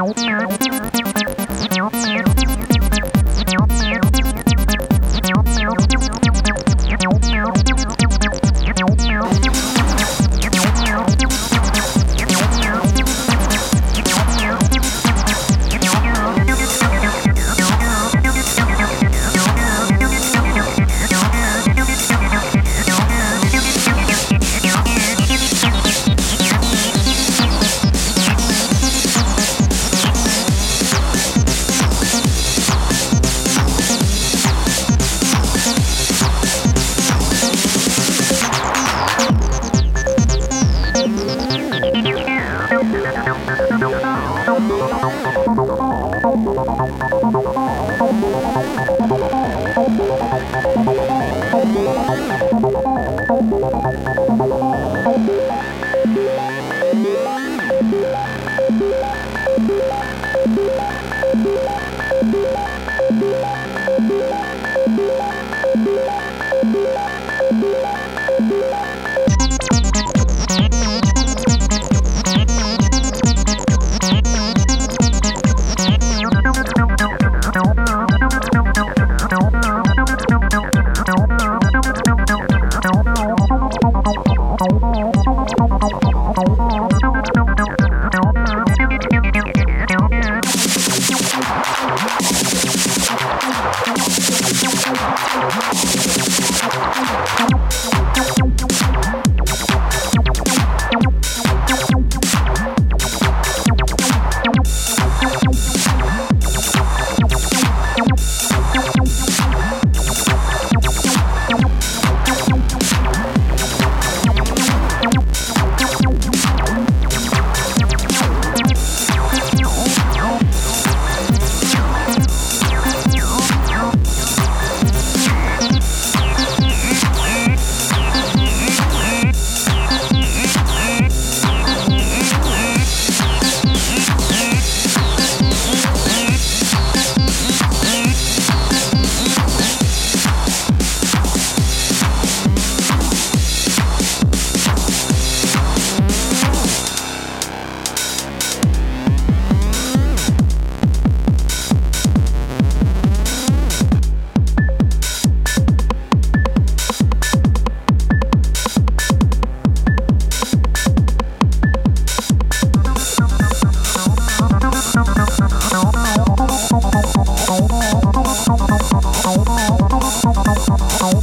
ちゅうちゅうちゅうちゅう。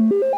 you